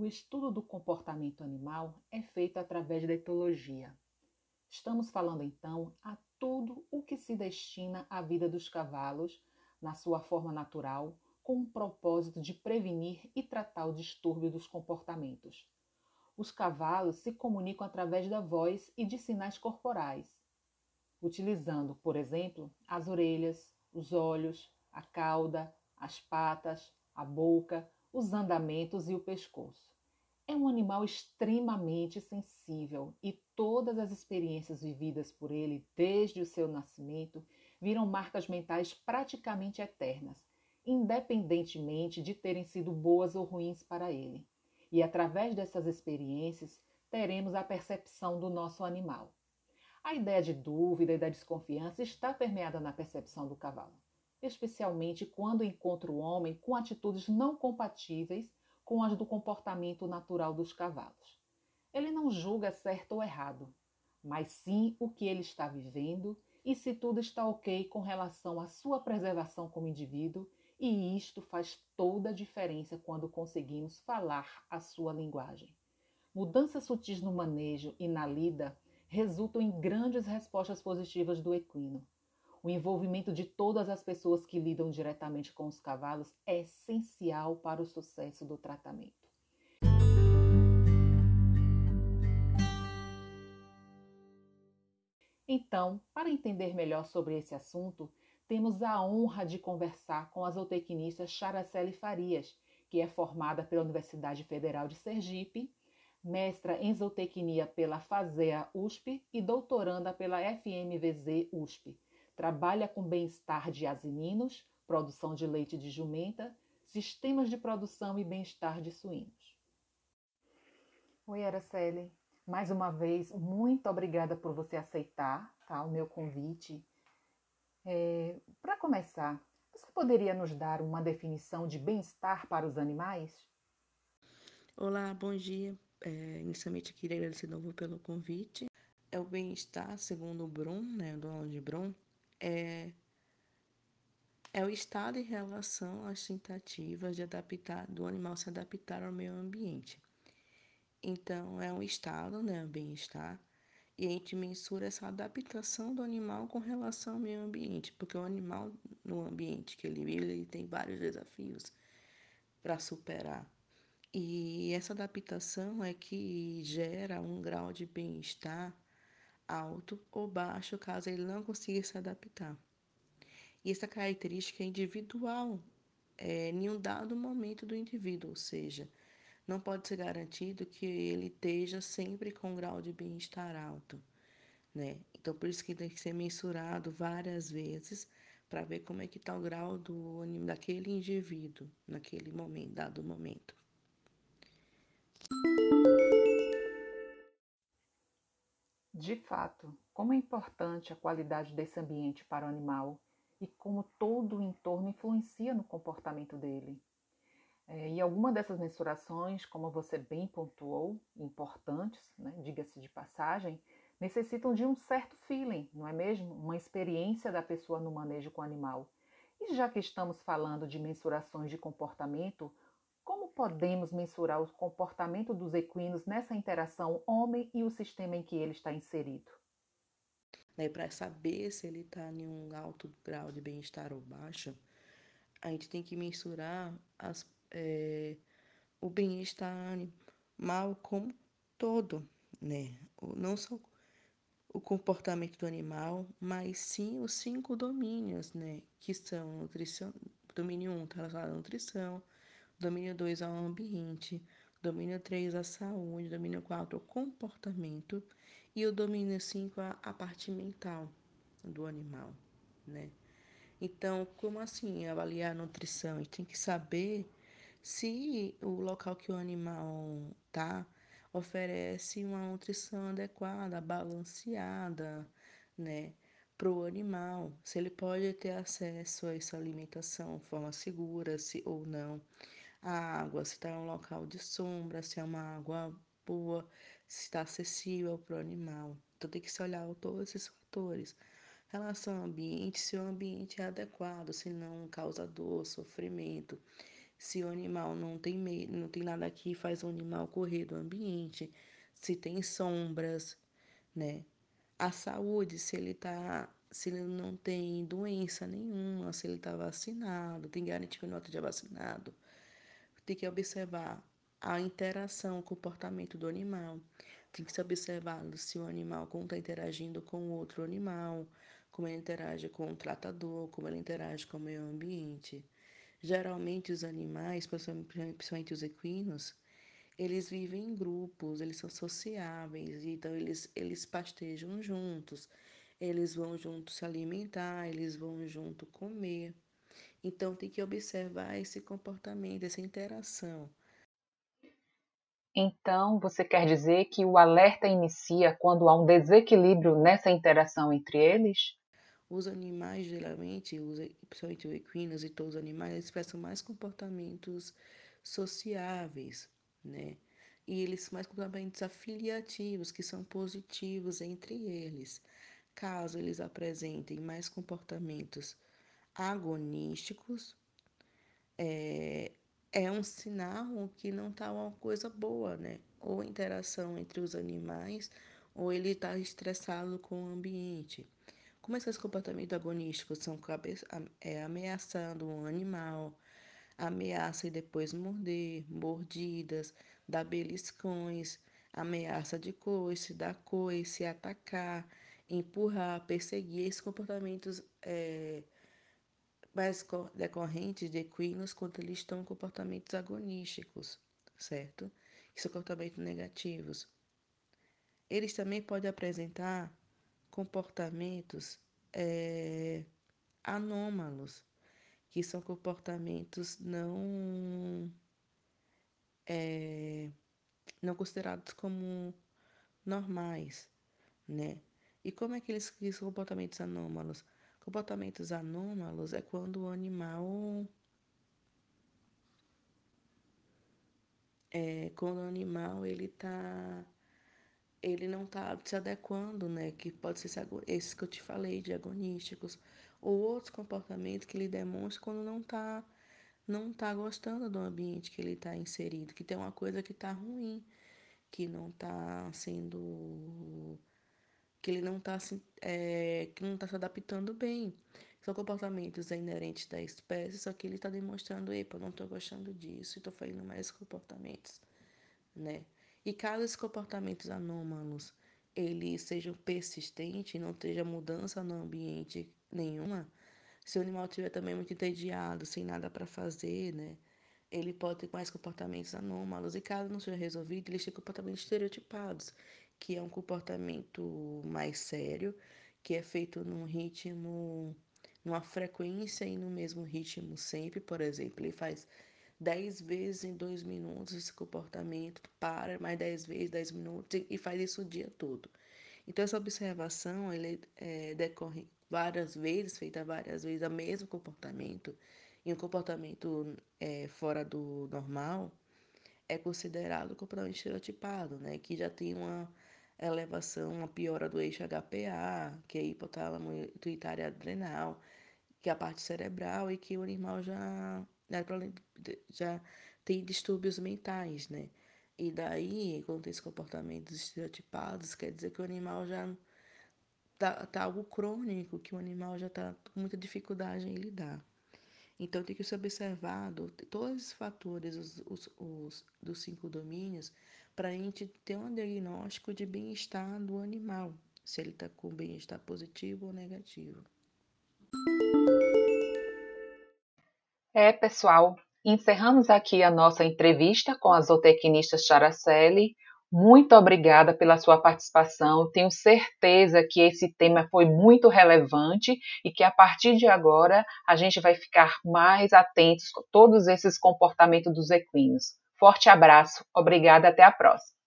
O estudo do comportamento animal é feito através da etologia. Estamos falando então a tudo o que se destina à vida dos cavalos na sua forma natural, com o propósito de prevenir e tratar o distúrbio dos comportamentos. Os cavalos se comunicam através da voz e de sinais corporais, utilizando, por exemplo, as orelhas, os olhos, a cauda, as patas, a boca, os andamentos e o pescoço. É um animal extremamente sensível e todas as experiências vividas por ele desde o seu nascimento viram marcas mentais praticamente eternas, independentemente de terem sido boas ou ruins para ele. E através dessas experiências, teremos a percepção do nosso animal. A ideia de dúvida e da desconfiança está permeada na percepção do cavalo, especialmente quando encontra o homem com atitudes não compatíveis com as do comportamento natural dos cavalos. Ele não julga certo ou errado, mas sim o que ele está vivendo e se tudo está ok com relação à sua preservação como indivíduo, e isto faz toda a diferença quando conseguimos falar a sua linguagem. Mudanças sutis no manejo e na lida resultam em grandes respostas positivas do equino. O envolvimento de todas as pessoas que lidam diretamente com os cavalos é essencial para o sucesso do tratamento. Então, para entender melhor sobre esse assunto, temos a honra de conversar com a zootecnista Characele Farias, que é formada pela Universidade Federal de Sergipe mestra em zootecnia pela FASEA USP e doutoranda pela FMVZ USP. Trabalha com bem-estar de asininos, produção de leite de jumenta, sistemas de produção e bem-estar de suínos. Oi, Araceli. Mais uma vez, muito obrigada por você aceitar tá, o meu convite. É, Para começar, você poderia nos dar uma definição de bem-estar para os animais? Olá, bom dia. É, inicialmente, queria agradecer de novo pelo convite. É o bem-estar, segundo o Brum, né, o dono de Brum, é, é o estado em relação às tentativas de adaptar, do animal se adaptar ao meio ambiente. Então, é um estado, né, o bem-estar, e a gente mensura essa adaptação do animal com relação ao meio ambiente, porque o animal, no ambiente que ele vive, ele tem vários desafios para superar. E essa adaptação é que gera um grau de bem-estar alto ou baixo caso ele não consiga se adaptar. E essa característica é individual é, em um dado momento do indivíduo, ou seja, não pode ser garantido que ele esteja sempre com um grau de bem-estar alto. Né? Então, por isso que tem que ser mensurado várias vezes para ver como é que está o grau do daquele indivíduo naquele momento, dado momento. De fato, como é importante a qualidade desse ambiente para o animal e como todo o entorno influencia no comportamento dele. É, e alguma dessas mensurações, como você bem pontuou, importantes, né, diga-se de passagem, necessitam de um certo feeling, não é mesmo? Uma experiência da pessoa no manejo com o animal. E já que estamos falando de mensurações de comportamento, como podemos mensurar o comportamento dos equinos nessa interação homem e o sistema em que ele está inserido? Né, Para saber se ele está em um alto grau de bem-estar ou baixo, a gente tem que mensurar as, é, o bem-estar animal como todo, né? Não só o comportamento do animal, mas sim os cinco domínios, né? Que são nutrição, domínio 1 um, tá relacionado à nutrição, domínio 2 ao ambiente, domínio 3 à saúde, domínio 4 ao comportamento e o domínio 5 a parte mental do animal, né? Então, como assim avaliar a nutrição? A gente tem que saber se o local que o animal tá oferece uma nutrição adequada, balanceada, né, para o animal, se ele pode ter acesso a essa alimentação de forma segura, se ou não a água, se está em um local de sombra, se é uma água boa, se está acessível para o animal. Então tem que se olhar todos esses fatores. Relação ao ambiente, se o ambiente é adequado, se não causa dor, sofrimento, se o animal não tem medo, não tem nada que faz o animal correr do ambiente, se tem sombras, né? A saúde, se ele tá, se ele não tem doença nenhuma, se ele está vacinado, tem garantia que não esteja vacinado. Tem que observar a interação, o comportamento do animal. Tem que se observar se o animal como está interagindo com outro animal, como ele interage com o tratador, como ele interage com o meio ambiente. Geralmente os animais, principalmente os equinos, eles vivem em grupos, eles são sociáveis, então eles, eles pastejam juntos, eles vão juntos se alimentar, eles vão junto comer. Então tem que observar esse comportamento, essa interação. Então, você quer dizer que o alerta inicia quando há um desequilíbrio nessa interação entre eles? Os animais, geralmente, principalmente os equinos e todos os animais, eles expressam mais comportamentos sociáveis, né? E eles mais comportamentos afiliativos, que são positivos entre eles. Caso eles apresentem mais comportamentos agonísticos, é, é um sinal que não está uma coisa boa, né? Ou interação entre os animais, ou ele está estressado com o ambiente. Como esses comportamentos agonísticos são é, ameaçando um animal, ameaça e depois morder, mordidas, dar beliscões, ameaça de coice, dar coice, atacar, empurrar, perseguir, esses comportamentos é, mais decorrentes de equinos quando eles estão em comportamentos agonísticos, certo? Que são comportamentos negativos. Eles também podem apresentar comportamentos é, anômalos, que são comportamentos não, é, não considerados como normais, né? E como é que eles são comportamentos anômalos? Comportamentos anômalos é quando o animal é quando o animal ele tá ele não está se adequando, né? Que pode ser esses que eu te falei, de agonísticos, ou outros comportamentos que ele demonstra quando não está não tá gostando do ambiente que ele está inserido, que tem uma coisa que está ruim, que não está sendo que ele não está se, é, que não está se adaptando bem. São comportamentos inerentes da espécie, só que ele está demonstrando, epa, não estou gostando disso, estou fazendo mais comportamentos, né? E caso esses comportamentos anômalos eles sejam persistentes e não esteja mudança no ambiente nenhuma, se o animal estiver também muito entediado, sem nada para fazer, né? Ele pode ter mais comportamentos anômalos e caso não seja resolvido, eles têm comportamentos estereotipados, que é um comportamento mais sério, que é feito num ritmo, numa frequência e no mesmo ritmo sempre, por exemplo, ele faz dez vezes em dois minutos esse comportamento, para mais dez vezes, dez minutos e faz isso o dia todo. Então essa observação ele é, decorre várias vezes, feita várias vezes, o mesmo comportamento e um comportamento é, fora do normal é considerado comportamento estereotipado, né? Que já tem uma elevação, uma piora do eixo HPA, que é hipotálamo pituitária adrenal, que é a parte cerebral e que o animal já né, já tem distúrbios mentais, né? E daí, quando tem esses comportamentos estereotipados, quer dizer que o animal já tá, tá algo crônico, que o animal já tá com muita dificuldade em lidar. Então tem que ser observado todos esses fatores os, os, os dos cinco domínios para a gente ter um diagnóstico de bem-estar do animal, se ele está com bem-estar positivo ou negativo. É, pessoal, encerramos aqui a nossa entrevista com a zootecnista Characelli. Muito obrigada pela sua participação. Tenho certeza que esse tema foi muito relevante e que a partir de agora a gente vai ficar mais atentos com todos esses comportamentos dos equinos. Forte abraço, obrigada, até a próxima.